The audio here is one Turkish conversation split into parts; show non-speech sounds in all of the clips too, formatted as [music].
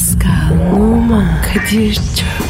Pascal, Oman, Kadir çok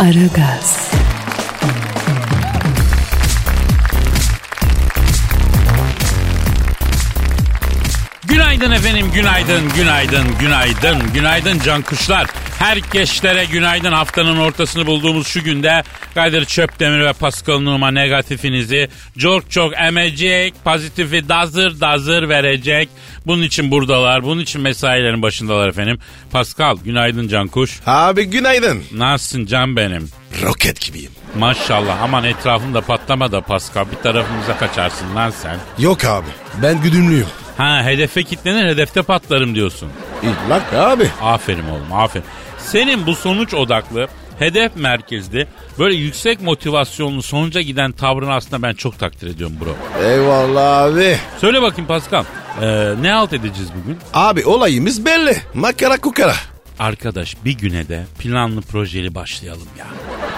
Aragaz, Günaydın efendim, günaydın, günaydın, günaydın, günaydın can kuşlar. Herkeslere günaydın haftanın ortasını bulduğumuz şu günde Kadir Çöpdemir ve Pascal Numa negatifinizi çok çok emecek, pozitifi dazır dazır verecek. Bunun için buradalar, bunun için mesailerin başındalar efendim. Pascal, günaydın can kuş. Abi günaydın. Nasılsın can benim? Roket gibiyim. Maşallah aman etrafımda patlama da Pascal bir tarafımıza kaçarsın lan sen. Yok abi. Ben güdümlüyüm. Ha hedefe kilitlenir hedefte patlarım diyorsun. İllak abi. Aferin oğlum aferin. Senin bu sonuç odaklı, hedef merkezli, böyle yüksek motivasyonlu sonuca giden tavrını aslında ben çok takdir ediyorum bro. Eyvallah abi. Söyle bakayım Pascal, ee, ne halt edeceğiz bugün? Abi olayımız belli. Makara kukara. Arkadaş bir güne de planlı projeli başlayalım ya.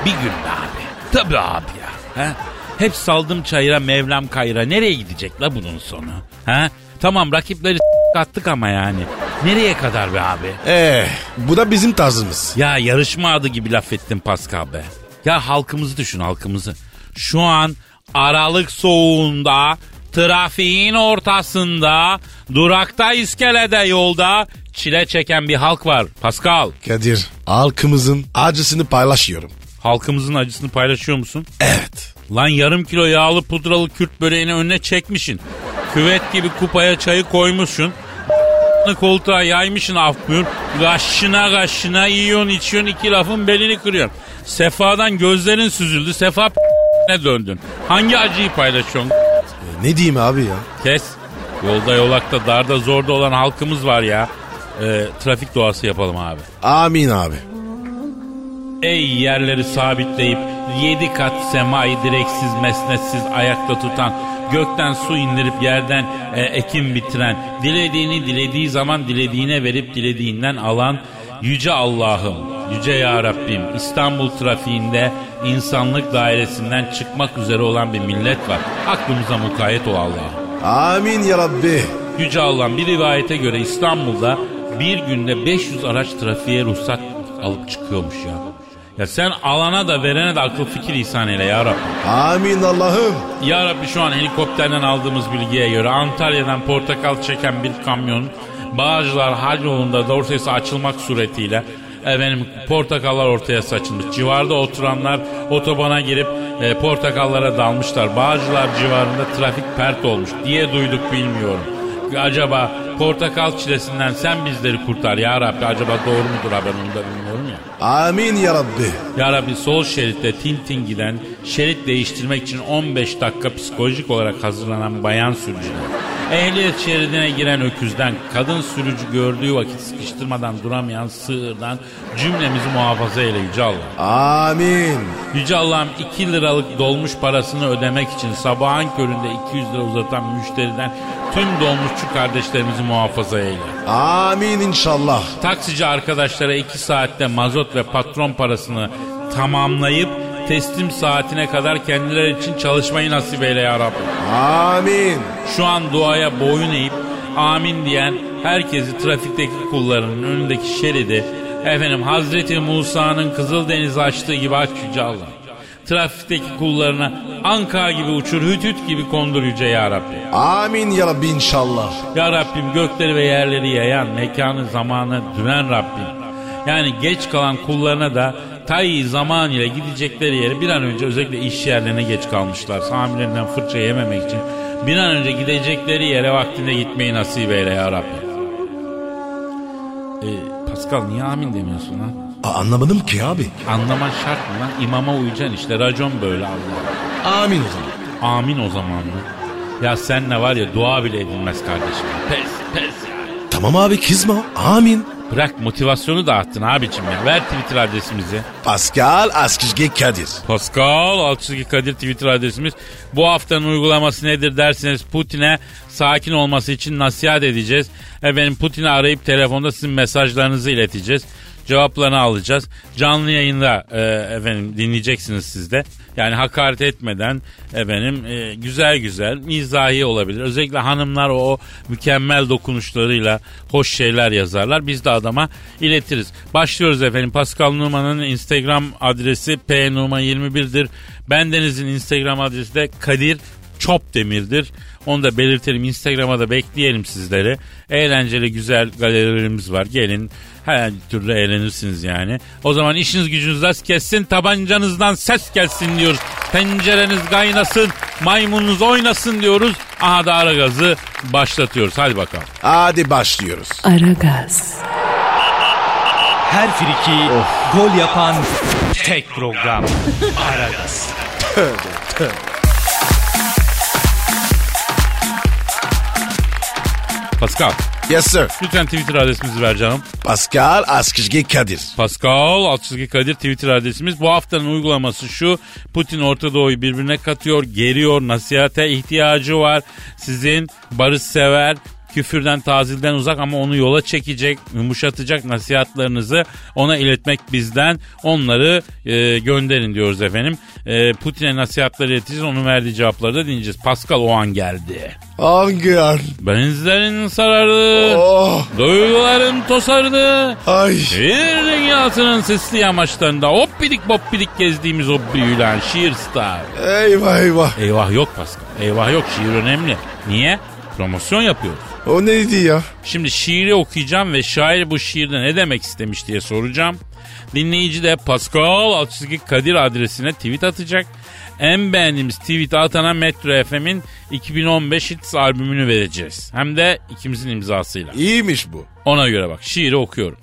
Bir gün be abi. Tabii abi ya. Ha? Hep saldım çayıra mevlam kayıra. Nereye gidecek la bunun sonu? Ha? Tamam rakipleri attık ama yani. Nereye kadar be abi? Ee, bu da bizim tarzımız. Ya yarışma adı gibi laf ettin Pascal be. Ya halkımızı düşün halkımızı. Şu an Aralık soğuğunda trafiğin ortasında durakta iskelede yolda çile çeken bir halk var Pascal. Kadir, halkımızın acısını paylaşıyorum. Halkımızın acısını paylaşıyor musun? Evet. Lan yarım kilo yağlı pudralı Kürt böreğini önüne çekmişin. Küvet gibi kupaya çayı koymuşsun. koltuğa yaymışın af buyur. Kaşına kaşına yiyorsun içiyorsun iki lafın belini kırıyorsun. Sefadan gözlerin süzüldü. Sefa ne döndün. Hangi acıyı paylaşıyorsun? E, ne diyeyim abi ya? Kes. Yolda yolakta darda zorda olan halkımız var ya. Ee, trafik doğası yapalım abi. Amin abi. Ey yerleri sabitleyip yedi kat semayı direksiz mesnetsiz ayakta tutan gökten su indirip yerden e, ekim bitiren dilediğini dilediği zaman dilediğine verip dilediğinden alan yüce Allah'ım yüce ya Rabbim İstanbul trafiğinde insanlık dairesinden çıkmak üzere olan bir millet var. Aklımıza mukayyet ol Allah'ım. Amin ya Rabbi. Yüce Allah'ım bir rivayete göre İstanbul'da bir günde 500 araç trafiğe ruhsat alıp çıkıyormuş ya. Ya sen alana da verene de akıl fikir ihsan eyle ya Rabbi. Amin Allah'ım. Ya Rabbi şu an helikopterden aldığımız bilgiye göre Antalya'dan portakal çeken bir kamyon Bağcılar hal yolunda dorsesi açılmak suretiyle efendim portakallar ortaya saçılmış. Civarda oturanlar otobana girip e, portakallara dalmışlar. Bağcılar civarında trafik pert olmuş diye duyduk bilmiyorum. Acaba portakal çilesinden sen bizleri kurtar ya Rabbi. Acaba doğru mudur haber onu da bilmiyorum ya. Amin ya Rabbi. Ya Rabbi sol şeritte tintin giden şerit değiştirmek için 15 dakika psikolojik olarak hazırlanan bayan sürücüden, ehliyet şeridine giren öküzden, kadın sürücü gördüğü vakit sıkıştırmadan duramayan sığırdan cümlemizi muhafaza eyle Yüce Allah. Amin. Yüce Allah'ım 2 liralık dolmuş parasını ödemek için sabahın köründe 200 lira uzatan müşteriden tüm dolmuşçu kardeşlerimizi muhafaza eyle. Amin inşallah. Taksici arkadaşlara 2 saatte mazot ve patron parasını tamamlayıp teslim saatine kadar kendileri için çalışmayı nasip eyle ya Rabbi. Amin. Şu an duaya boyun eğip amin diyen herkesi trafikteki kullarının önündeki şeridi efendim Hazreti Musa'nın Kızıldeniz'i açtığı gibi aç Yüce Allah. Trafikteki kullarına anka gibi uçur, hüt hüt gibi kondur Yüce Ya Rabbi. Amin ya Rabbi inşallah. Ya Rabbim gökleri ve yerleri yayan, mekanı zamanı düren Rabbim. Yani geç kalan kullarına da tayyi zaman ile gidecekleri yere bir an önce özellikle iş yerlerine geç kalmışlar. Hamilerinden fırça yememek için bir an önce gidecekleri yere vaktinde gitmeyi nasip eyle ya Rabbi. Ee, Pascal niye amin demiyorsun lan? Aa, anlamadım ki abi. Anlaman şart mı lan? İmama uyacaksın işte racon böyle Allah. Amin o zaman. Amin o zaman mı? Ya senle var ya dua bile edilmez kardeşim. Pes pes yani. Tamam abi kızma. Amin. Bırak motivasyonu dağıttın abicim ya. Ver Twitter adresimizi. Pascal Askizgi Kadir. Pascal Altçizgi Kadir Twitter adresimiz. Bu haftanın uygulaması nedir derseniz Putin'e sakin olması için nasihat edeceğiz. Efendim Putin'i arayıp telefonda sizin mesajlarınızı ileteceğiz. Cevaplarını alacağız. Canlı yayında e, efendim dinleyeceksiniz siz de. Yani hakaret etmeden efendim e, güzel güzel mizahi olabilir. Özellikle hanımlar o, o mükemmel dokunuşlarıyla hoş şeyler yazarlar. Biz de adama iletiriz. Başlıyoruz efendim. Pascal Numan'ın Instagram adresi pnuma21'dir. Bendenizin Instagram adresi de Kadir Çopdemir'dir. Onu da belirtelim. Instagram'a da bekleyelim sizleri. Eğlenceli güzel galerilerimiz var. Gelin her türlü eğlenirsiniz yani. O zaman işiniz gücünüz rast gelsin. Tabancanızdan ses gelsin diyoruz. Tencereniz kaynasın. Maymununuz oynasın diyoruz. Aha da ara gazı başlatıyoruz. Hadi bakalım. Hadi başlıyoruz. Aragaz, Her friki gol yapan tek program. Aragaz. Pascal Yes sir. lütfen Twitter adresimizi ver canım. Pascal Askizgi Kadir. Pascal Altçizgi Kadir Twitter adresimiz. Bu haftanın uygulaması şu. Putin Orta Doğu'yu birbirine katıyor, geriyor, nasihate ihtiyacı var. Sizin barışsever, küfürden, tazilden uzak ama onu yola çekecek, yumuşatacak nasihatlarınızı ona iletmek bizden. Onları e, gönderin diyoruz efendim. E, Putin'e nasihatleri ileteceğiz, onun verdiği cevapları da dinleyeceğiz. Pascal o an geldi. Hangi an? Benizlerin sarardı, Oh. duyguların tosardı. Ay. Bir dünyasının sesli yamaçlarında hoppidik boppidik gezdiğimiz o büyülen şiir star. Eyvah eyvah. Eyvah yok Pascal. Eyvah yok şiir önemli. Niye? Promosyon yapıyoruz. O neydi ya? Şimdi şiiri okuyacağım ve şair bu şiirde ne demek istemiş diye soracağım. Dinleyici de Pascal Altçizgi Kadir adresine tweet atacak. En beğendiğimiz tweet atana Metro FM'in 2015 Hits albümünü vereceğiz. Hem de ikimizin imzasıyla. İyiymiş bu. Ona göre bak şiiri okuyorum.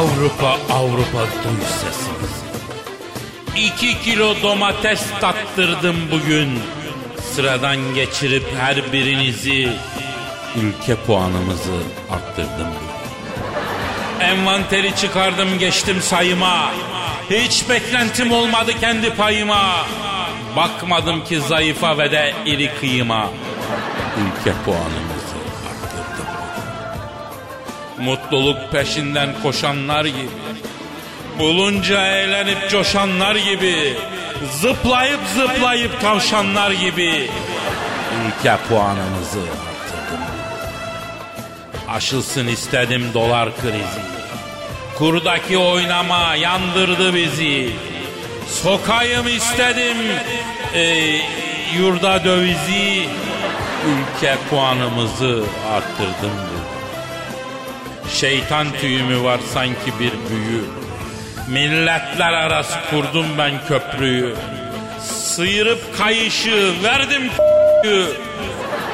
Avrupa Avrupa duy sesimizi. İki kilo domates tattırdım bugün. Sıradan geçirip her birinizi ülke puanımızı arttırdım bugün. Envanteri çıkardım geçtim sayıma. Hiç beklentim olmadı kendi payıma. Bakmadım ki zayıfa ve de iri kıyıma. Ülke arttırdım. Mutluluk peşinden koşanlar gibi. Bulunca eğlenip coşanlar gibi. Zıplayıp zıplayıp tavşanlar gibi. Ülke puanımızı arttırdım. Aşılsın istedim dolar krizi. Kurdaki oynama yandırdı bizi. Sokayım istedim e, yurda dövizi. Ülke puanımızı arttırdım. Şeytan tüyü mü var sanki bir büyü. Milletler arası kurdum ben köprüyü. Sıyırıp kayışı verdim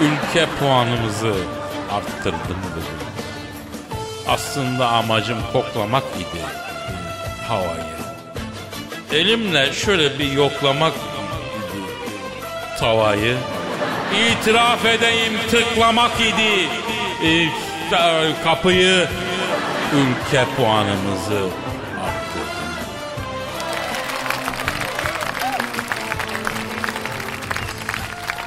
Ülke puanımızı arttırdım bugün. Aslında amacım koklamak idi havayı. Elimle şöyle bir yoklamak idi tavayı. İtiraf edeyim tıklamak idi e, kapıyı. Ülke puanımızı arttırdım.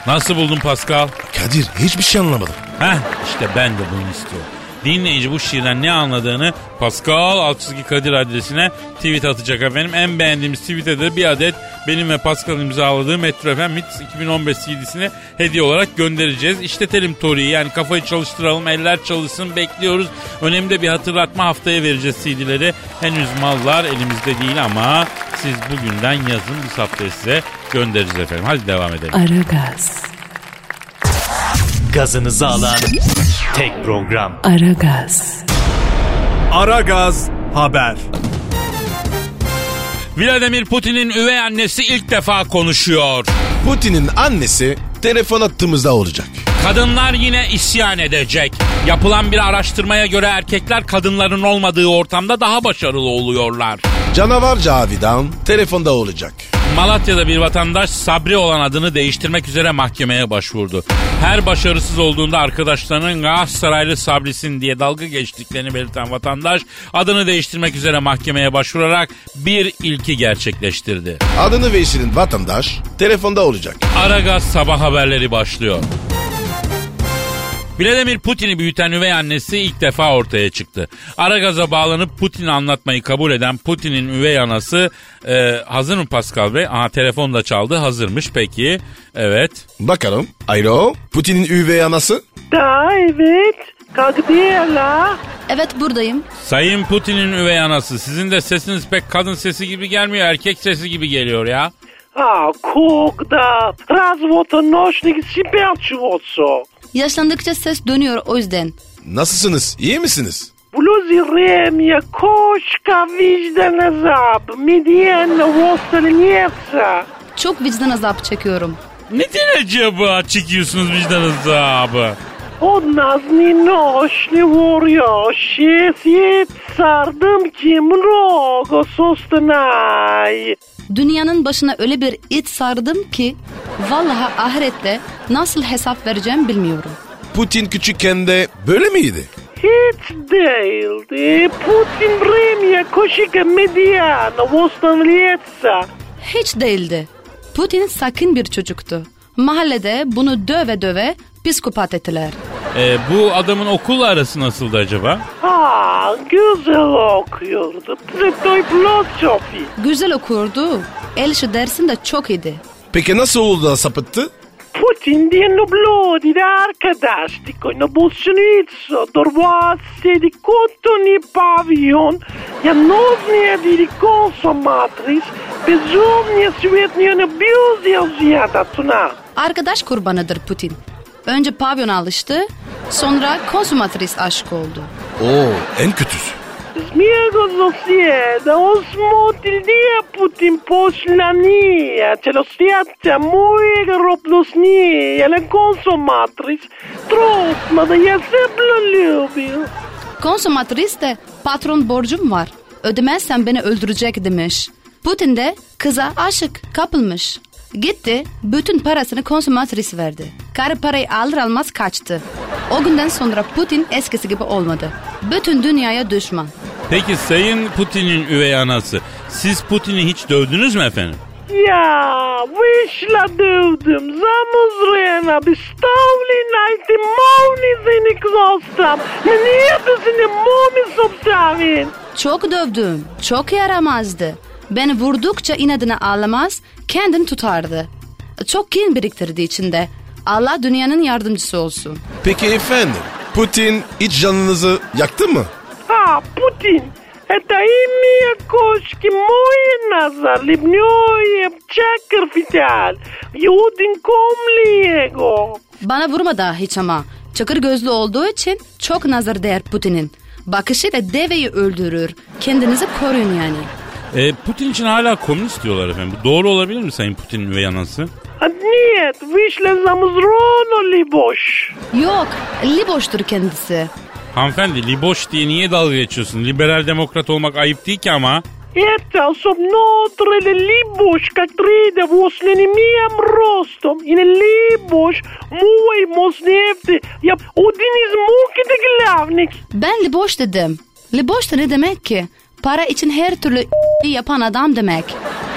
Nasıl buldun Pascal? Kadir hiçbir şey anlamadım. Heh işte ben de bunu istiyorum. Dinleyici bu şiirden ne anladığını Pascal Altçizgi Kadir adresine tweet atacak efendim. En beğendiğimiz tweet'e de bir adet benim ve Pascal'ın imzaladığı Metro FM Hits 2015 CD'sini hediye olarak göndereceğiz. İşletelim Tori'yi yani kafayı çalıştıralım eller çalışsın bekliyoruz. Önemli de bir hatırlatma haftaya vereceğiz CD'leri. Henüz mallar elimizde değil ama siz bugünden yazın biz haftaya size göndereceğiz efendim. Hadi devam edelim. Aragaz, Gazınızı alan tek program. Aragaz, Aragaz Haber. Vladimir Putin'in üvey annesi ilk defa konuşuyor. Putin'in annesi telefon attığımızda olacak. Kadınlar yine isyan edecek. Yapılan bir araştırmaya göre erkekler kadınların olmadığı ortamda daha başarılı oluyorlar. Canavar Cavidan telefonda olacak. Malatya'da bir vatandaş Sabri olan adını değiştirmek üzere mahkemeye başvurdu. Her başarısız olduğunda arkadaşlarının Galatasaraylı Sabrisin diye dalga geçtiklerini belirten vatandaş adını değiştirmek üzere mahkemeye başvurarak bir ilki gerçekleştirdi. Adını değiştirin vatandaş telefonda olacak. Aragaz sabah haberleri başlıyor. Vladimir Putin'i büyüten üvey annesi ilk defa ortaya çıktı. Aragaz'a bağlanıp Putin'i anlatmayı kabul eden Putin'in üvey anası e, hazır mı Pascal Bey? Aha telefon da çaldı hazırmış peki. Evet. Bakalım. Alo Putin'in üvey anası. Da evet. Kagdiela. Evet buradayım. Sayın Putin'in üvey anası sizin de sesiniz pek kadın sesi gibi gelmiyor erkek sesi gibi geliyor ya. А, когда разводоношник себя чувствовал. Yaşlandıkça ses dönüyor o yüzden. Nasılsınız? İyi misiniz? Блюзеремья, кошка, виждана заб, медиена, вострница. Çok vicdan azabı çekiyorum. Neden acaba çekiyorsunuz vicdan azabı? Однозни нощни воря, шесть sardım ki много состанай. Dünyanın başına öyle bir it sardım ki vallahi ahirette nasıl hesap vereceğim bilmiyorum. Putin küçükken de böyle miydi? Hiç değildi. Putin Remya Koşika Mediano Vostanliyetsa. Hiç değildi. Putin sakin bir çocuktu. Mahallede bunu döve döve psikopat ettiler. E, bu adamın okulla arası nasıldı acaba? Ha Güzel okuyordu. Pretoy Plosofi. Güzel okurdu. El işi dersinde çok iyiydi. Peki nasıl oldu da sapıttı? Putin diye noblodi de arkadaştiko na bolsjenico dorvase di kotoni pavion ja noznije di konsomatris bezumnije svetnije ne bjuzdje uzijata tuna. Arkadaş kurbanıdır Putin. Önce pavyona alıştı, sonra konsumatris aşık oldu. Oo en kötüsü. Smijego zosjeda, osmotil dije Putin poslanija, celosjata mojega roplosnije, na konsomatris, trosma da ja se ljubio. Konsumatris de patron borcum var. Ödemezsen beni öldürecek demiş. Putin de kıza aşık kapılmış. Gitti bütün parasını konsumatris verdi. Karı parayı alır almaz kaçtı. O günden sonra Putin eskisi gibi olmadı. Bütün dünyaya düşman. Peki Sayın Putin'in üvey anası siz Putin'i hiç dövdünüz mü efendim? Ja, вышла дövdüm, замузрена, bestavli najti moni seni kostam. Men hepsini momi soptavin. Çok dövdüm. Çok yaramazdı. Beni vurdukça inadına ağlamaz, kendini tutardı. Çok kin biriktirdi içinde. Allah dünyanın yardımcısı olsun. Peki efendim Putin hiç canınızı yaktı mı? А, Путин, это имя кошки мое назар, либнёе чакр фитал, юдин комлиего. Bana vurma daha hiç ama. Çakır gözlü olduğu için çok nazar değer Putin'in. Bakışıyla deveyi öldürür. Kendinizi koruyun yani. E, Putin için hala komünist diyorlar efendim. Bu doğru olabilir mi Sayın Putin'in üvey anası? А нет, вышла замуж Роно Либош. Yok, liboştur kendisi. Hanımefendi liboş diye niye dalga geçiyorsun? Liberal demokrat olmak ayıp değil ki ama. Это особнотре Либош, как трида возле немиям ростом. И не Либош, мой моснефти. Я один из муките главник. Ben liboş dedim. Liboş da ne demek ki? Para için her türlü yapan adam demek.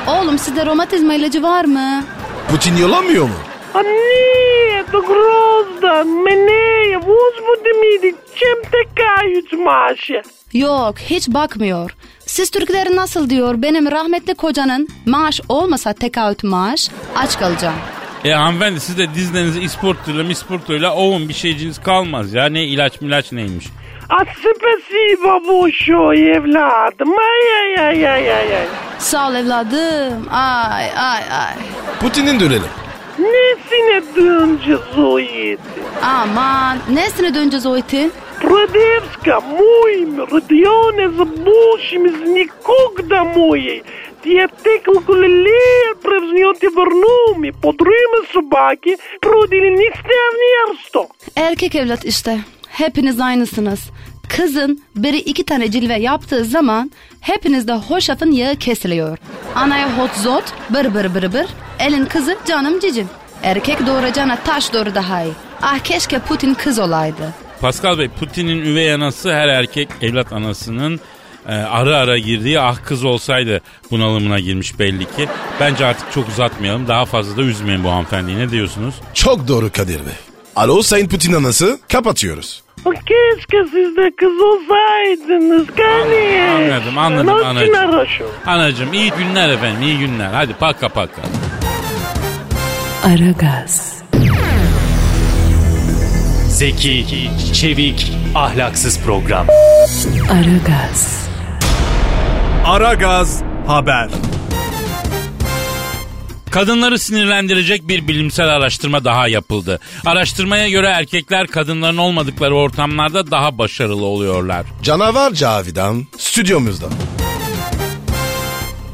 Oğlum sizde romatizma ilacı var mı? Putin yolamıyor mu? А нет, гроздан, мене, возбуди миди, чем такают Маша? Yok, hiç bakmıyor. Siz Türkleri nasıl diyor? Benim rahmetli kocanın maaş olmasa tekaüt maaş aç kalacağım. E hanımefendi siz de dizlerinizi isportuyla misportuyla ovun bir şeyciniz kalmaz ya. Ne ilaç milaç neymiş. А спасибо большое, Евладом. Ай-яй-яй-яй-яй. Sağ ol evladım. Ay ay ay. Putin'in dönelim. Nesine dönce zoiti? Aman nesine döneceğiz o itin? Продевска, мой родионе забушим из никогда моей. Тия теколко лелея превзньоти върнуми, подруме собаки, продили ниц не авниерсто. Erkek evlat işte. Hepiniz aynısınız. Kızın biri iki tane cilve yaptığı zaman hepinizde hoşafın yağı kesiliyor. Anaya hot zot, bır bır bır bır, elin kızı canım cicim. Erkek doğuracağına taş doğru daha iyi. Ah keşke Putin kız olaydı. Pascal Bey Putin'in üvey anası her erkek evlat anasının e, ara ara girdiği ah kız olsaydı bunalımına girmiş belli ki. Bence artık çok uzatmayalım daha fazla da üzmeyin bu hanımefendiyi ne diyorsunuz? Çok doğru Kadir Bey. Alo Sayın Putin anası kapatıyoruz. Keşke siz de kız olsaydınız. Kani. Anladım, anladım, Nasıl anacığım. araşım? Anacığım iyi günler efendim iyi günler hadi paka paka. Aragaz, Zeki, çevik, ahlaksız program. Aragaz, Aragaz Haber. Kadınları sinirlendirecek bir bilimsel araştırma daha yapıldı. Araştırmaya göre erkekler kadınların olmadıkları ortamlarda daha başarılı oluyorlar. Canavar Cavidan stüdyomuzda.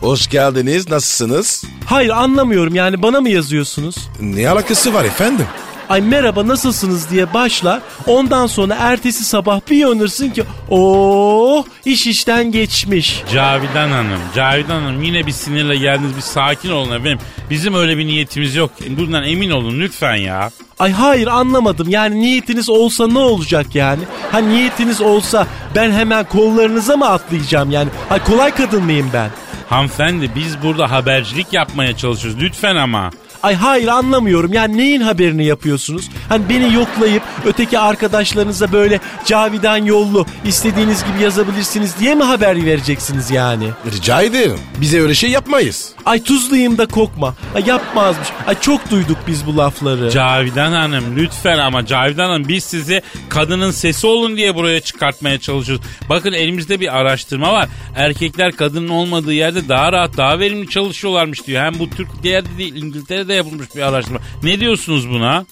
Hoş geldiniz. Nasılsınız? Hayır anlamıyorum yani bana mı yazıyorsunuz? Ne alakası var efendim? Ay merhaba nasılsınız diye başlar. Ondan sonra ertesi sabah bir uyanırsın ki o iş işten geçmiş. Cavidan Hanım, Cavidan Hanım yine bir sinirle geldiniz bir sakin olun efendim. Bizim öyle bir niyetimiz yok. Bundan emin olun lütfen ya. Ay hayır anlamadım yani niyetiniz olsa ne olacak yani? Ha niyetiniz olsa ben hemen kollarınıza mı atlayacağım yani? Ay kolay kadın mıyım ben? Hanımefendi biz burada habercilik yapmaya çalışıyoruz lütfen ama. Ay hayır anlamıyorum. Yani neyin haberini yapıyorsunuz? Hani beni yoklayıp öteki arkadaşlarınıza böyle Cavidan yollu istediğiniz gibi yazabilirsiniz diye mi haber vereceksiniz yani? Rica ederim. Bize öyle şey yapmayız. Ay tuzluyum da kokma. Ay yapmazmış. Ay çok duyduk biz bu lafları. Cavidan Hanım lütfen ama Cavidan Hanım biz sizi kadının sesi olun diye buraya çıkartmaya çalışıyoruz. Bakın elimizde bir araştırma var. Erkekler kadının olmadığı yerde daha rahat daha verimli çalışıyorlarmış diyor. Hem bu Türk diğer değil İngiltere'de yapılmış bir araştırma. Ne diyorsunuz buna?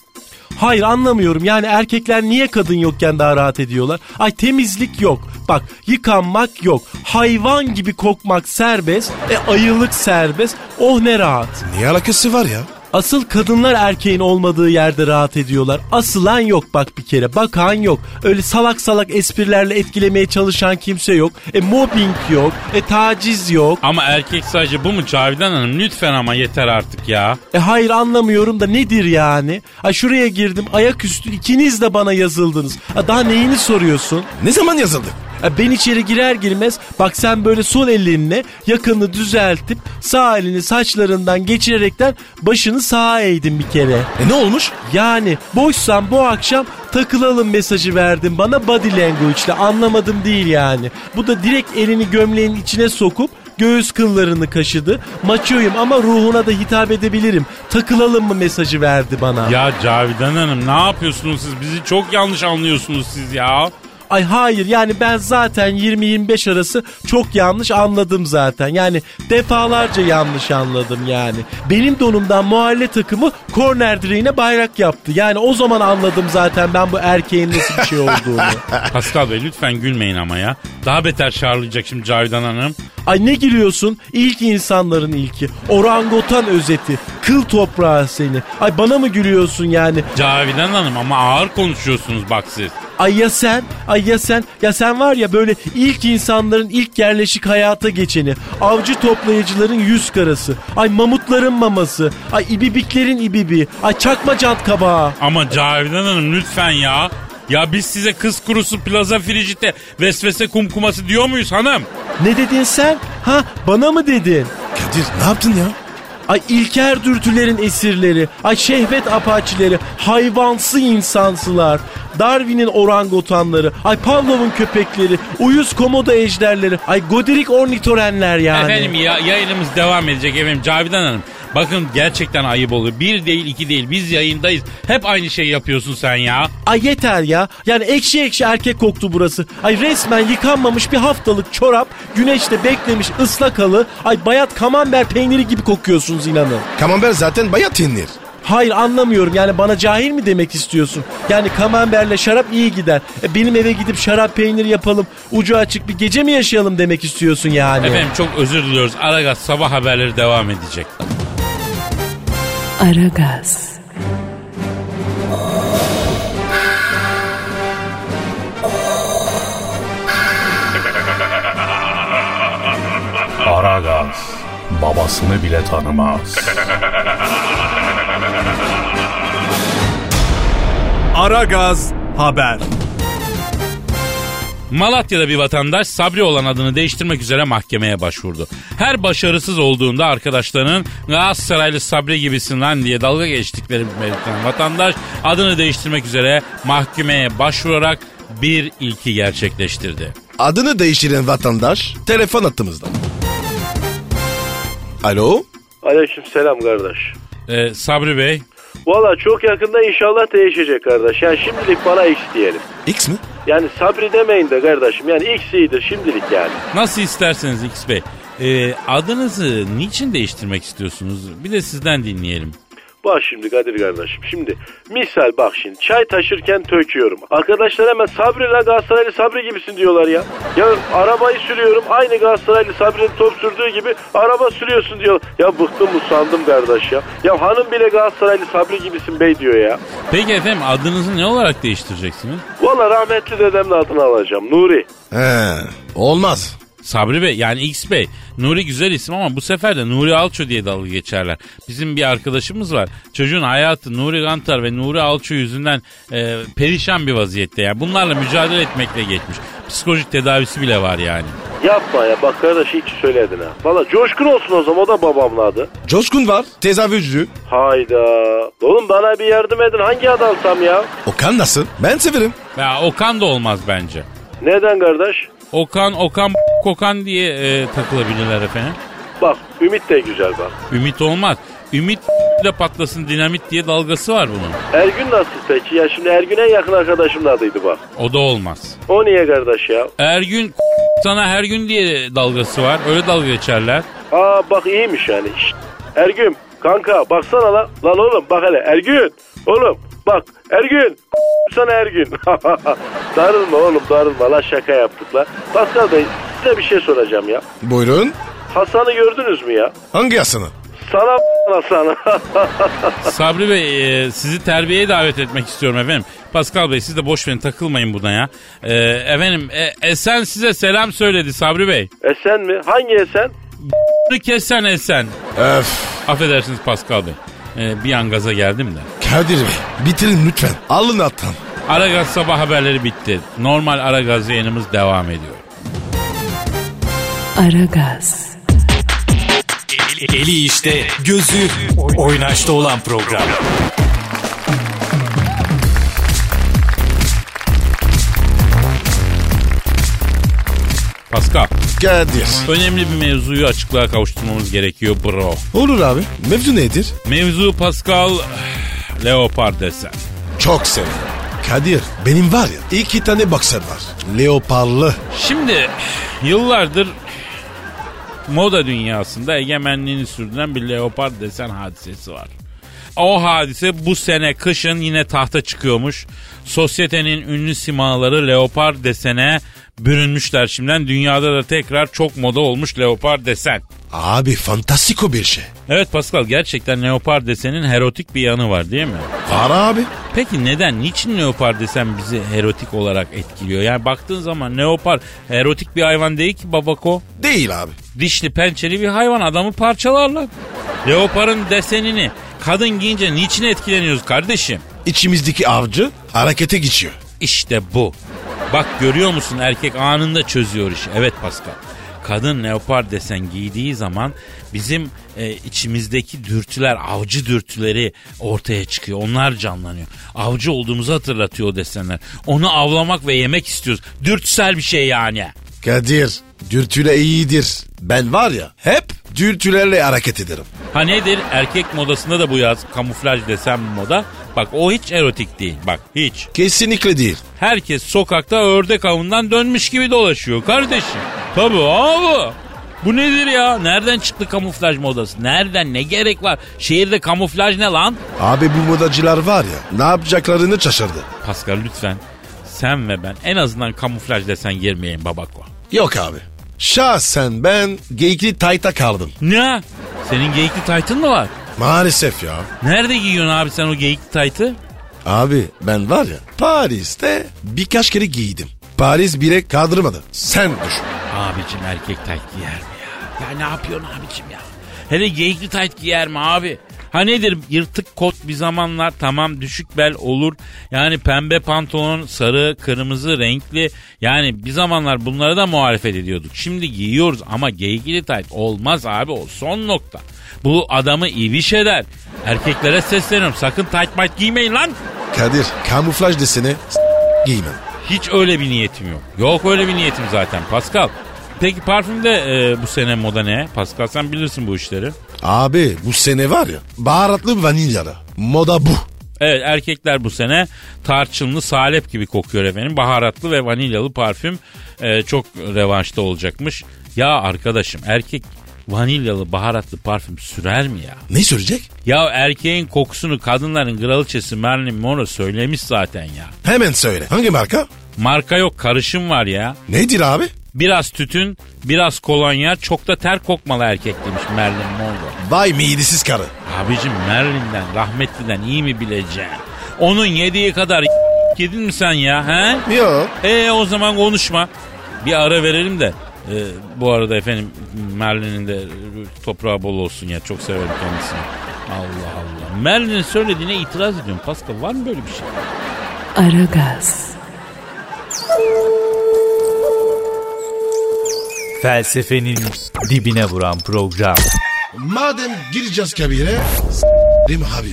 Hayır anlamıyorum. Yani erkekler niye kadın yokken daha rahat ediyorlar? Ay temizlik yok. Bak yıkanmak yok. Hayvan gibi kokmak serbest. E ayılık serbest. Oh ne rahat. Ne alakası var ya? Asıl kadınlar erkeğin olmadığı yerde rahat ediyorlar. Asılan yok bak bir kere. Bakan yok. Öyle salak salak esprilerle etkilemeye çalışan kimse yok. E mobbing yok. E taciz yok. Ama erkek sadece bu mu Cavidan Hanım? Lütfen ama yeter artık ya. E hayır anlamıyorum da nedir yani? Ay şuraya girdim ayaküstü ikiniz de bana yazıldınız. Ha, daha neyini soruyorsun? Ne zaman yazıldık? E, Ben içeri girer girmez bak sen böyle sol elinle yakını düzeltip sağ elini saçlarından geçirerekten başını sağa eğdin bir kere. E ne olmuş? Yani boşsan bu akşam takılalım mesajı verdin bana body language ile anlamadım değil yani. Bu da direkt elini gömleğin içine sokup göğüs kıllarını kaşıdı. Maçoyum ama ruhuna da hitap edebilirim. Takılalım mı mesajı verdi bana. Ya Cavidan Hanım ne yapıyorsunuz siz? Bizi çok yanlış anlıyorsunuz siz ya. Ay hayır yani ben zaten 20-25 arası çok yanlış anladım zaten. Yani defalarca yanlış anladım yani. Benim donumdan mahalle takımı korner direğine bayrak yaptı. Yani o zaman anladım zaten ben bu erkeğin nasıl bir şey olduğunu. [laughs] Pascal Bey lütfen gülmeyin ama ya. Daha beter şarlayacak şimdi Cavidan Hanım. Ay ne gülüyorsun? İlk insanların ilki. Orangutan özeti. Kıl toprağı seni. Ay bana mı gülüyorsun yani? Cavidan Hanım ama ağır konuşuyorsunuz bak siz. Ay ya sen, ay ya sen, ya sen var ya böyle ilk insanların ilk yerleşik hayata geçeni, avcı toplayıcıların yüz karası, ay mamutların maması, ay ibibiklerin ibibi, ay çakma cant kabağı. Ama Cavidan Hanım lütfen ya. Ya biz size kız kurusu plaza fricite vesvese kumkuması diyor muyuz hanım? Ne dedin sen? Ha bana mı dedin? Kadir ne yaptın ya? Ay ilker dürtülerin esirleri, ay şehvet apaçileri, hayvansı insansılar, Darwin'in orangutanları, ay Pavlov'un köpekleri, uyuz komodo ejderleri, ay Goderic ornitorenler yani. Efendim ya, yayınımız devam edecek efendim Cavidan Hanım. Bakın gerçekten ayıp oluyor. Bir değil iki değil biz yayındayız. Hep aynı şeyi yapıyorsun sen ya. Ay yeter ya. Yani ekşi ekşi erkek koktu burası. Ay resmen yıkanmamış bir haftalık çorap, güneşte beklemiş ıslak halı, ay bayat kamember peyniri gibi kokuyorsunuz inanın. Kamember zaten bayat yenir. Hayır anlamıyorum yani bana cahil mi demek istiyorsun? Yani kamemberle şarap iyi gider. E, benim eve gidip şarap peynir yapalım ucu açık bir gece mi yaşayalım demek istiyorsun yani? Efendim çok özür diliyoruz. Aragaz sabah haberleri devam edecek. Aragaz. Aragaz babasını bile tanımaz. Aragaz Haber. Malatya'da bir vatandaş Sabri olan adını değiştirmek üzere mahkemeye başvurdu. Her başarısız olduğunda arkadaşlarının Galatasaraylı Sabri gibisin lan diye dalga geçtikleri belirten vatandaş adını değiştirmek üzere mahkemeye başvurarak bir ilki gerçekleştirdi. Adını değiştiren vatandaş telefon attığımızda. Alo? Aleyküm selam kardeş. Ee, Sabri Bey Valla çok yakında inşallah değişecek kardeş. Yani şimdilik bana X diyelim. X mi? Yani sabri demeyin de kardeşim. Yani X iyidir şimdilik yani. nasıl isterseniz X Bey. Ee, adınızı niçin değiştirmek istiyorsunuz? Bir de sizden dinleyelim. Bak şimdi Kadir kardeşim. Şimdi misal bak şimdi çay taşırken töküyorum. Arkadaşlar hemen Sabri lan Galatasaraylı Sabri gibisin diyorlar ya. Ya arabayı sürüyorum aynı Galatasaraylı Sabri'nin top sürdüğü gibi araba sürüyorsun diyor. Ya bıktım usandım kardeş ya. Ya hanım bile Galatasaraylı Sabri gibisin bey diyor ya. Peki efendim adınızı ne olarak değiştireceksiniz? Valla rahmetli dedemin adını alacağım Nuri. He, olmaz. Sabri Bey yani X Bey. Nuri güzel isim ama bu sefer de Nuri Alço diye dalga geçerler. Bizim bir arkadaşımız var. Çocuğun hayatı Nuri Gantar ve Nuri Alço yüzünden e, perişan bir vaziyette. Yani bunlarla mücadele etmekle geçmiş. Psikolojik tedavisi bile var yani. Yapma ya bak kardeş ki söyledin ha. Valla coşkun olsun o zaman o da babamın adı. Coşkun var, tezahürcü. Hayda. Oğlum bana bir yardım edin hangi adı alsam ya? Okan nasıl? Ben severim. Ya Okan da olmaz bence. Neden kardeş? Okan, Okan, [laughs] Kokan diye e, takılabilirler efendim. Bak Ümit de güzel bak. Ümit olmaz. Ümit [laughs] de patlasın dinamit diye dalgası var bunun. Ergün nasıl peki? Ya şimdi Ergün en yakın arkadaşımın adıydı bak. O da olmaz. O niye kardeş ya? Ergün [laughs] sana her gün diye dalgası var. Öyle dalga geçerler. Aa bak iyiymiş yani. Şşt. Ergün kanka baksana lan. Lan oğlum bak hele Ergün. Oğlum bak Ergün. Sana Ergün. [laughs] darılma oğlum darılma la şaka yaptık la. Pascal Bey size bir şey soracağım ya. Buyurun. Hasan'ı gördünüz mü ya? Hangi asını? Sana [laughs] Hasan. Sabri Bey e, sizi terbiyeye davet etmek istiyorum efendim. Pascal Bey siz de boş verin takılmayın buna ya. E, efendim e, Esen size selam söyledi Sabri Bey. Esen mi? Hangi Esen? [laughs] Kesen Esen. Öf. Affedersiniz Pascal Bey. E, bir an gaza geldim de. Kadir Bey bitirin lütfen. Alın attan. Aragaz sabah haberleri bitti. Normal Aragaz yayınımız devam ediyor. Aragaz, Eli işte, gözü oynaşta olan program. Pascal Kadir. önemli bir mevzuyu açıklığa kavuşturmamız gerekiyor bro. Olur abi. Mevzu nedir? Mevzu Pascal Leopard desen. Çok severim. Kadir benim var ya iki tane boxer var. Leoparlı. Şimdi yıllardır moda dünyasında egemenliğini sürdüren bir leopard desen hadisesi var. O hadise bu sene kışın yine tahta çıkıyormuş. Sosyetenin ünlü simaları leopard desene bürünmüşler şimdiden. Dünyada da tekrar çok moda olmuş leopard desen. Abi fantastiko bir şey. Evet Pascal gerçekten leopard desenin erotik bir yanı var değil mi? Var abi. Peki neden? Niçin leopar desen bizi erotik olarak etkiliyor? Yani baktığın zaman leopar erotik bir hayvan değil ki babako. Değil abi. Dişli pençeli bir hayvan adamı parçalarlar. Leoparın desenini kadın giyince niçin etkileniyoruz kardeşim? İçimizdeki avcı harekete geçiyor. İşte bu. Bak görüyor musun erkek anında çözüyor işi. Evet Pascal. Kadın leopar desen giydiği zaman bizim e, içimizdeki dürtüler, avcı dürtüleri ortaya çıkıyor. Onlar canlanıyor. Avcı olduğumuzu hatırlatıyor o desenler. Onu avlamak ve yemek istiyoruz. Dürtüsel bir şey yani. Kadir dürtüyle iyidir. Ben var ya hep dürtülerle hareket ederim. Ha nedir? Erkek modasında da bu yaz kamuflaj desen bir moda. Bak o hiç erotik değil. Bak hiç. Kesinlikle değil. Herkes sokakta ördek avından dönmüş gibi dolaşıyor kardeşim. Tabii abi. Bu nedir ya? Nereden çıktı kamuflaj modası? Nereden? Ne gerek var? Şehirde kamuflaj ne lan? Abi bu modacılar var ya ne yapacaklarını şaşırdı. Pascal lütfen sen ve ben en azından kamuflaj desen girmeyin babako. Yok abi. Şahsen ben geyikli tayta kaldım. Ne? Senin geyikli taytın mı var? Maalesef ya. Nerede giyiyorsun abi sen o geyikli taytı? Abi ben var ya Paris'te birkaç kere giydim. Paris bile kaldırmadı. Sen düşün. Abicim erkek tayt giyer mi ya? Ya ne yapıyorsun abicim ya? Hele geyikli tayt giyer mi abi? Ha nedir yırtık kot bir zamanlar tamam düşük bel olur. Yani pembe pantolon, sarı, kırmızı renkli. Yani bir zamanlar bunlara da muhalefet ediyorduk. Şimdi giyiyoruz ama geyikli tayt olmaz abi o son nokta. Bu adamı ibiş eder. Erkeklere sesleniyorum sakın tayt mayt giymeyin lan. Kadir kamuflaj deseni giymem. Hiç öyle bir niyetim yok. Yok öyle bir niyetim zaten Pascal. Peki parfümde e, bu sene moda ne? Pascal sen bilirsin bu işleri. Abi bu sene var ya baharatlı vanilyalı. Moda bu. Evet erkekler bu sene tarçınlı salep gibi kokuyor efendim. Baharatlı ve vanilyalı parfüm e, çok revanşta olacakmış. Ya arkadaşım erkek vanilyalı baharatlı parfüm sürer mi ya? Ne söyleyecek? Ya erkeğin kokusunu kadınların kraliçesi Marilyn Monroe söylemiş zaten ya. Hemen söyle. Hangi marka? Marka yok karışım var ya. Nedir abi? Biraz tütün, biraz kolonya, çok da ter kokmalı erkek demiş Marilyn Monroe. Vay midesiz karı. Abicim Marilyn'den, rahmetliden iyi mi bileceksin? Onun yediği kadar yedin mi sen ya? He? Yok. E o zaman konuşma. Bir ara verelim de. e, bu arada efendim Merlin'in de toprağı bol olsun ya. Çok severim kendisini. Allah Allah. Merlin'in söylediğine itiraz ediyorum. Pascal var mı böyle bir şey? Aragaz, Felsefenin dibine vuran program. Madem gireceğiz kabire s**rim abi.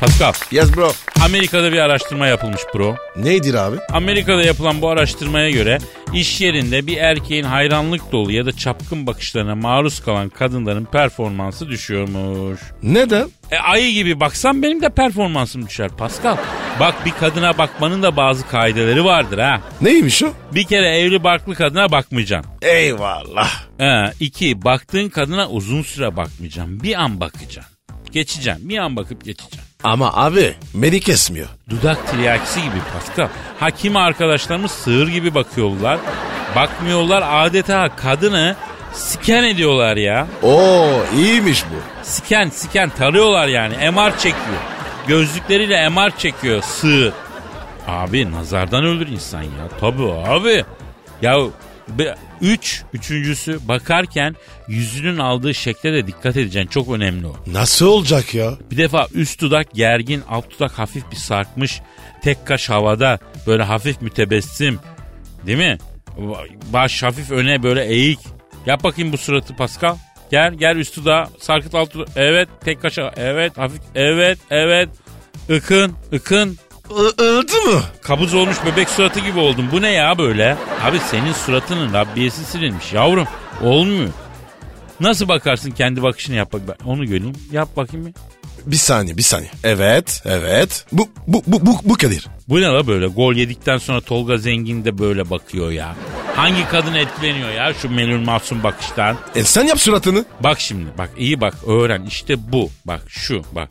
Pascal, Yes bro. Amerika'da bir araştırma yapılmış bro. Nedir abi? Amerika'da yapılan bu araştırmaya göre iş yerinde bir erkeğin hayranlık dolu ya da çapkın bakışlarına maruz kalan kadınların performansı düşüyormuş. Neden? E, ayı gibi baksam benim de performansım düşer Pascal. Bak bir kadına bakmanın da bazı kaideleri vardır ha. Neymiş o? Bir kere evli barklı kadına bakmayacaksın. Eyvallah. Ha, iki, baktığın kadına uzun süre bakmayacaksın. Bir an bakacaksın. Geçeceksin. Bir an bakıp geçeceksin. Ama abi beni kesmiyor. Dudak tiryakisi gibi Pascal. Hakim arkadaşlarımız sığır gibi bakıyorlar. Bakmıyorlar adeta kadını sken ediyorlar ya. Oo iyiymiş bu. Sken sken tarıyorlar yani. MR çekiyor. Gözlükleriyle MR çekiyor sığır. Abi nazardan ölür insan ya. Tabii abi. Ya üç, üçüncüsü bakarken yüzünün aldığı şekle de dikkat edeceksin. Çok önemli o. Nasıl olacak ya? Bir defa üst dudak gergin, alt dudak hafif bir sarkmış. Tek kaş havada, böyle hafif mütebessim. Değil mi? Baş hafif öne böyle eğik. Yap bakayım bu suratı Pascal. Gel gel üst dudağı sarkıt alt dudağı. Evet tek kaş evet hafif evet evet. Ikın ıkın. Ildı mı? Kabuz olmuş bebek suratı gibi oldum. Bu ne ya böyle? Abi senin suratının Rabbiyesi silinmiş yavrum. Olmuyor. Nasıl bakarsın kendi bakışını yap bak. ben Onu göreyim. Yap bakayım bir. Bir saniye bir saniye. Evet evet. Bu bu bu bu, bu Kadir. Bu ne la böyle? Gol yedikten sonra Tolga Zengin de böyle bakıyor ya. Hangi kadın etkileniyor ya şu melul masum bakıştan? E sen yap suratını. Bak şimdi bak iyi bak öğren işte bu. Bak şu bak.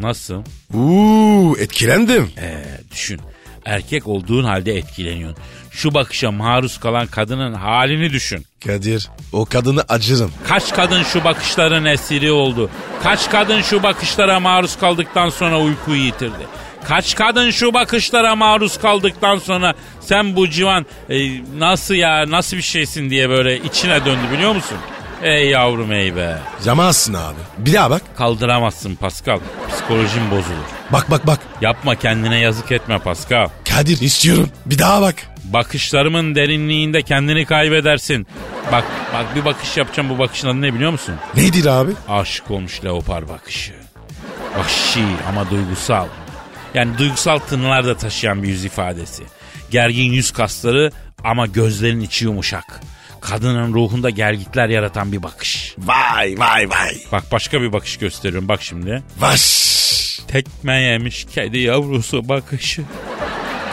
Nasıl? Uuu etkilendim. Ee, düşün. Erkek olduğun halde etkileniyorsun. Şu bakışa maruz kalan kadının halini düşün. Kadir o kadını acırım. Kaç kadın şu bakışların esiri oldu? Kaç kadın şu bakışlara maruz kaldıktan sonra uykuyu yitirdi? Kaç kadın şu bakışlara maruz kaldıktan sonra sen bu civan e, nasıl ya nasıl bir şeysin diye böyle içine döndü biliyor musun? Ey yavrum ey be. Yamazsın abi. Bir daha bak. Kaldıramazsın Pascal. Psikolojin bozulur. Bak bak bak. Yapma kendine yazık etme Pascal. Kadir istiyorum. Bir daha bak. Bakışlarımın derinliğinde kendini kaybedersin. Bak bak bir bakış yapacağım bu bakışın adı ne biliyor musun? Nedir abi? Aşık olmuş leopar bakışı. Vahşi ama duygusal. Yani duygusal tınılar da taşıyan bir yüz ifadesi. Gergin yüz kasları ama gözlerin içi yumuşak. Kadının ruhunda gergitler yaratan bir bakış. Vay vay vay. Bak başka bir bakış gösteriyorum bak şimdi. Vaş. Tekme yemiş kedi yavrusu bakışı.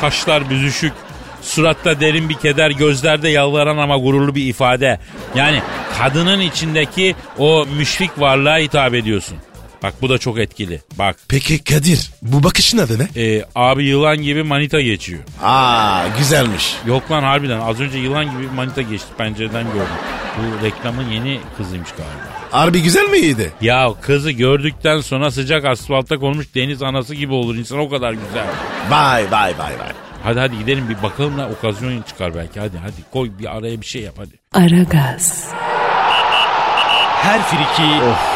Kaşlar büzüşük. Suratta derin bir keder, gözlerde yalvaran ama gururlu bir ifade. Yani kadının içindeki o müşfik varlığa hitap ediyorsun. Bak bu da çok etkili. Bak Peki Kadir bu bakışın adı ne? e, abi yılan gibi manita geçiyor. Aa güzelmiş. Yok lan harbiden az önce yılan gibi manita geçti pencereden gördüm. Bu reklamın yeni kızıymış galiba. Harbi güzel miydi? Ya kızı gördükten sonra sıcak asfalta konmuş deniz anası gibi olur insan o kadar güzel. Vay vay vay vay. Hadi hadi gidelim bir bakalım da okazyon çıkar belki hadi hadi koy bir araya bir şey yap hadi. Aragaz, Her friki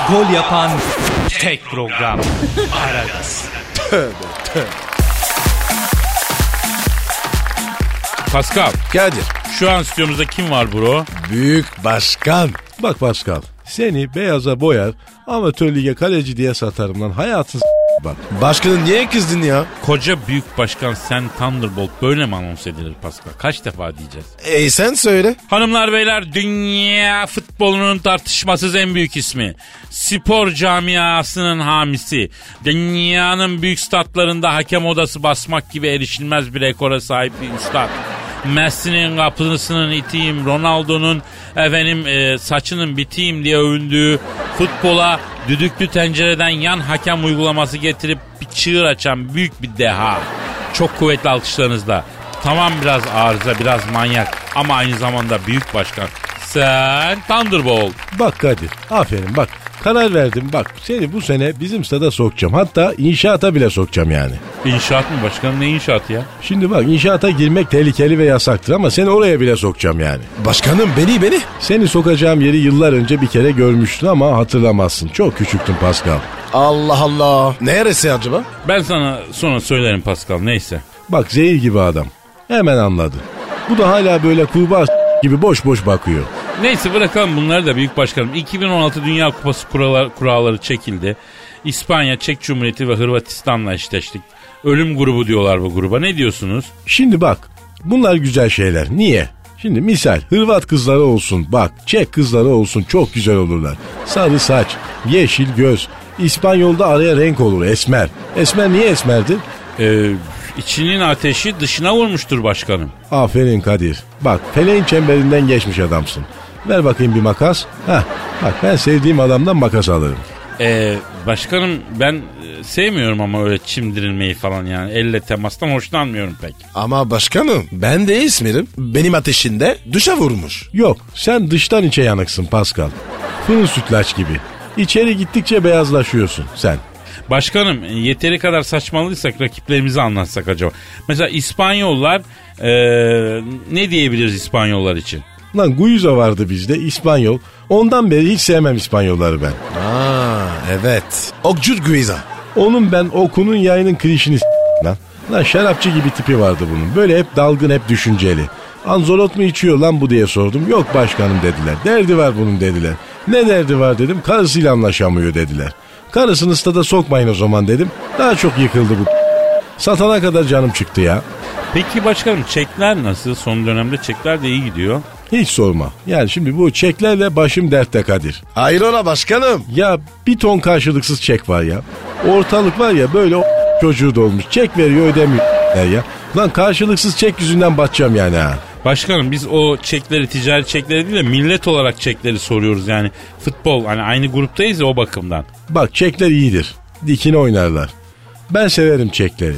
gol yapan tek program. Aragaz. Pascal Kadir. şu an stüdyomuzda kim var bro? Büyük başkan. Bak Pascal seni beyaza boyar amatör lige kaleci diye satarım lan hayatın bak. Başkanım niye kızdın ya? Koca büyük başkan sen Thunderbolt böyle mi anons edilir Pascal? Kaç defa diyeceğiz? E sen söyle. Hanımlar beyler dünya futbolunun tartışmasız en büyük ismi. Spor camiasının hamisi. Dünyanın büyük statlarında hakem odası basmak gibi erişilmez bir rekora sahip bir üstad. Messi'nin kapısının iteyim, Ronaldo'nun efendim e, saçının biteyim diye övündüğü futbola düdüklü tencereden yan hakem uygulaması getirip bir çığır açan büyük bir deha. Çok kuvvetli alkışlarınızla. Tamam biraz arıza, biraz manyak ama aynı zamanda büyük başkan. Sen Thunderbolt. Bak Kadir aferin bak karar verdim bak seni bu sene bizim stada sokacağım hatta inşaata bile sokacağım yani. İnşaat mı başkanım ne inşaatı ya? Şimdi bak inşaata girmek tehlikeli ve yasaktır ama seni oraya bile sokacağım yani. Başkanım beni beni. Seni sokacağım yeri yıllar önce bir kere görmüştün ama hatırlamazsın. Çok küçüktün Pascal. Allah Allah. Neresi acaba? Ben sana sonra söylerim Pascal neyse. Bak zehir gibi adam. Hemen anladı. Bu da hala böyle kurbağa gibi boş boş bakıyor. Neyse bırakalım bunları da büyük başkanım. 2016 Dünya Kupası kuralları, kuralları çekildi. İspanya, Çek Cumhuriyeti ve Hırvatistan'la eşleştik. Ölüm grubu diyorlar bu gruba. Ne diyorsunuz? Şimdi bak bunlar güzel şeyler. Niye? Şimdi misal Hırvat kızları olsun bak Çek kızları olsun çok güzel olurlar. Sarı saç, yeşil göz. İspanyolda araya renk olur esmer. Esmer niye esmerdir? Ee, içinin ateşi dışına vurmuştur başkanım. Aferin Kadir. Bak feleğin çemberinden geçmiş adamsın. Ver bakayım bir makas. Heh, bak ben sevdiğim adamdan makas alırım. Ee, başkanım ben e, sevmiyorum ama öyle çimdirilmeyi falan yani. Elle temastan hoşlanmıyorum pek. Ama başkanım ben de İzmir'im. Benim ateşinde duşa vurmuş. Yok sen dıştan içe yanıksın Pascal. Fırın sütlaç gibi. İçeri gittikçe beyazlaşıyorsun sen. Başkanım yeteri kadar saçmalıysak rakiplerimizi anlatsak acaba. Mesela İspanyollar e, ne diyebiliriz İspanyollar için? Lan Guiza vardı bizde İspanyol. Ondan beri hiç sevmem İspanyolları ben. Aa evet. Okcut Guiza. Onun ben okunun yayının klişini s- lan. Lan şarapçı gibi tipi vardı bunun. Böyle hep dalgın hep düşünceli. Anzolot mu içiyor lan bu diye sordum. Yok başkanım dediler. Derdi var bunun dediler. Ne derdi var dedim. Karısıyla anlaşamıyor dediler. Karısını stada sokmayın o zaman dedim. Daha çok yıkıldı bu. Satana kadar canım çıktı ya. Peki başkanım çekler nasıl? Son dönemde çekler de iyi gidiyor. Hiç sorma. Yani şimdi bu çeklerle başım dertte Kadir. Hayrola başkanım. Ya bir ton karşılıksız çek var ya. Ortalık var ya böyle o [laughs] çocuğu dolmuş. Çek veriyor ödemiyor ya. Lan karşılıksız çek yüzünden batacağım yani ha. Başkanım biz o çekleri ticari çekleri değil de millet olarak çekleri soruyoruz yani. Futbol hani aynı gruptayız ya o bakımdan. Bak çekler iyidir. Dikine oynarlar. Ben severim çekleri.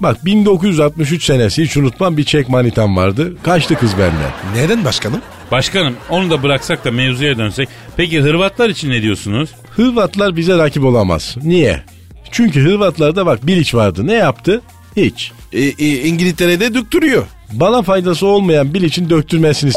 Bak 1963 senesi hiç unutmam bir çek manitam vardı. Kaçtı kız benden. Neden başkanım? Başkanım onu da bıraksak da mevzuya dönsek. Peki Hırvatlar için ne diyorsunuz? Hırvatlar bize rakip olamaz. Niye? Çünkü Hırvatlarda bak Bilic vardı. Ne yaptı? Hiç. E, e, İngiltere'de döktürüyor. Bana faydası olmayan Bilic'in döktürmesini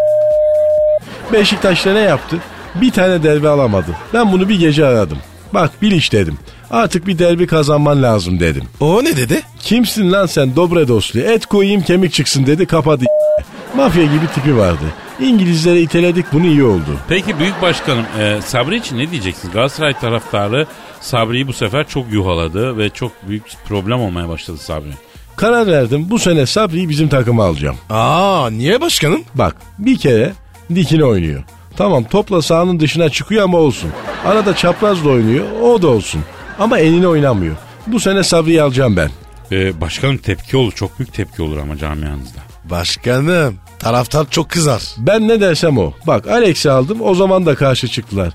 Beşiktaş'ta ne yaptı? Bir tane derbi alamadı. Ben bunu bir gece aradım. Bak Bilic dedim. Artık bir derbi kazanman lazım dedim. O ne dedi? Kimsin lan sen dobre dostlu? Et koyayım kemik çıksın dedi kapadı. [laughs] Mafya gibi tipi vardı. İngilizlere iteledik bunu iyi oldu. Peki büyük başkanım e, Sabri için ne diyeceksiniz? Galatasaray taraftarı Sabri'yi bu sefer çok yuhaladı ve çok büyük problem olmaya başladı Sabri. Karar verdim bu sene Sabri'yi bizim takıma alacağım. Aa niye başkanım? Bak bir kere dikine oynuyor. Tamam topla sahanın dışına çıkıyor ama olsun. Arada çaprazla oynuyor o da olsun. Ama enine oynamıyor. Bu sene Sabri'yi alacağım ben. E, başkanım tepki olur çok büyük tepki olur ama camianızda. Başkanım taraftar çok kızar. Ben ne dersem o. Bak Alex'i aldım o zaman da karşı çıktılar.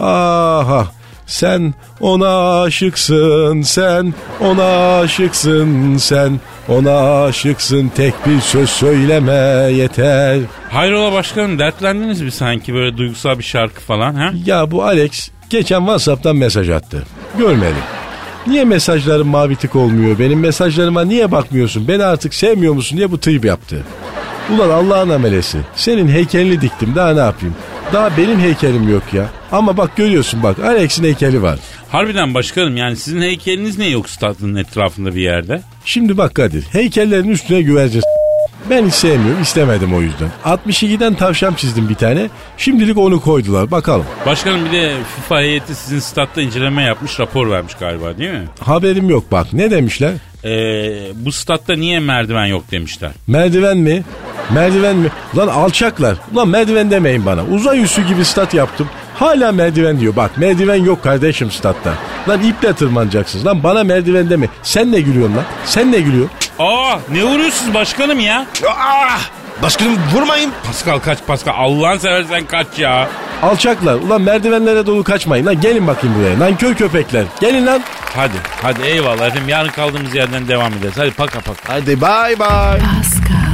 Aha sen ona aşıksın sen ona aşıksın sen ona aşıksın tek bir söz söyleme yeter. Hayrola başkanım dertlendiniz mi sanki böyle duygusal bir şarkı falan ha? Ya bu Alex geçen WhatsApp'tan mesaj attı. Görmedim. Niye mesajlarım mavi tık olmuyor? Benim mesajlarıma niye bakmıyorsun? Beni artık sevmiyor musun diye bu tıyıp yaptı. Ulan Allah'ın amelesi. Senin heykelini diktim daha ne yapayım? Daha benim heykelim yok ya. Ama bak görüyorsun bak Alex'in heykeli var. Harbiden başkanım yani sizin heykeliniz niye yok stadın etrafında bir yerde? Şimdi bak Kadir heykellerin üstüne güvercin ben hiç sevmiyorum istemedim o yüzden. 62'den tavşan çizdim bir tane. Şimdilik onu koydular bakalım. Başkanım bir de FIFA heyeti sizin statta inceleme yapmış rapor vermiş galiba değil mi? Haberim yok bak ne demişler? Ee, bu statta niye merdiven yok demişler. Merdiven mi? Merdiven mi? Lan alçaklar. Lan merdiven demeyin bana. Uzay üssü gibi stat yaptım. Hala merdiven diyor. Bak merdiven yok kardeşim statta. Lan iple tırmanacaksınız. Lan bana merdiven deme. Sen ne gülüyorsun lan? Sen ne gülüyorsun? Aa ne vuruyorsunuz başkanım ya? Ah! Başkanım vurmayın. Pascal kaç Pascal Allah'ın seversen kaç ya. Alçaklar. Ulan merdivenlere dolu kaçmayın. Lan gelin bakayım buraya. Lan köy köpekler. Gelin lan. Hadi hadi eyvallah efendim yarın kaldığımız yerden devam ederiz. Hadi paka paka. Hadi bay bay. Pascal,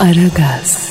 Aragaz.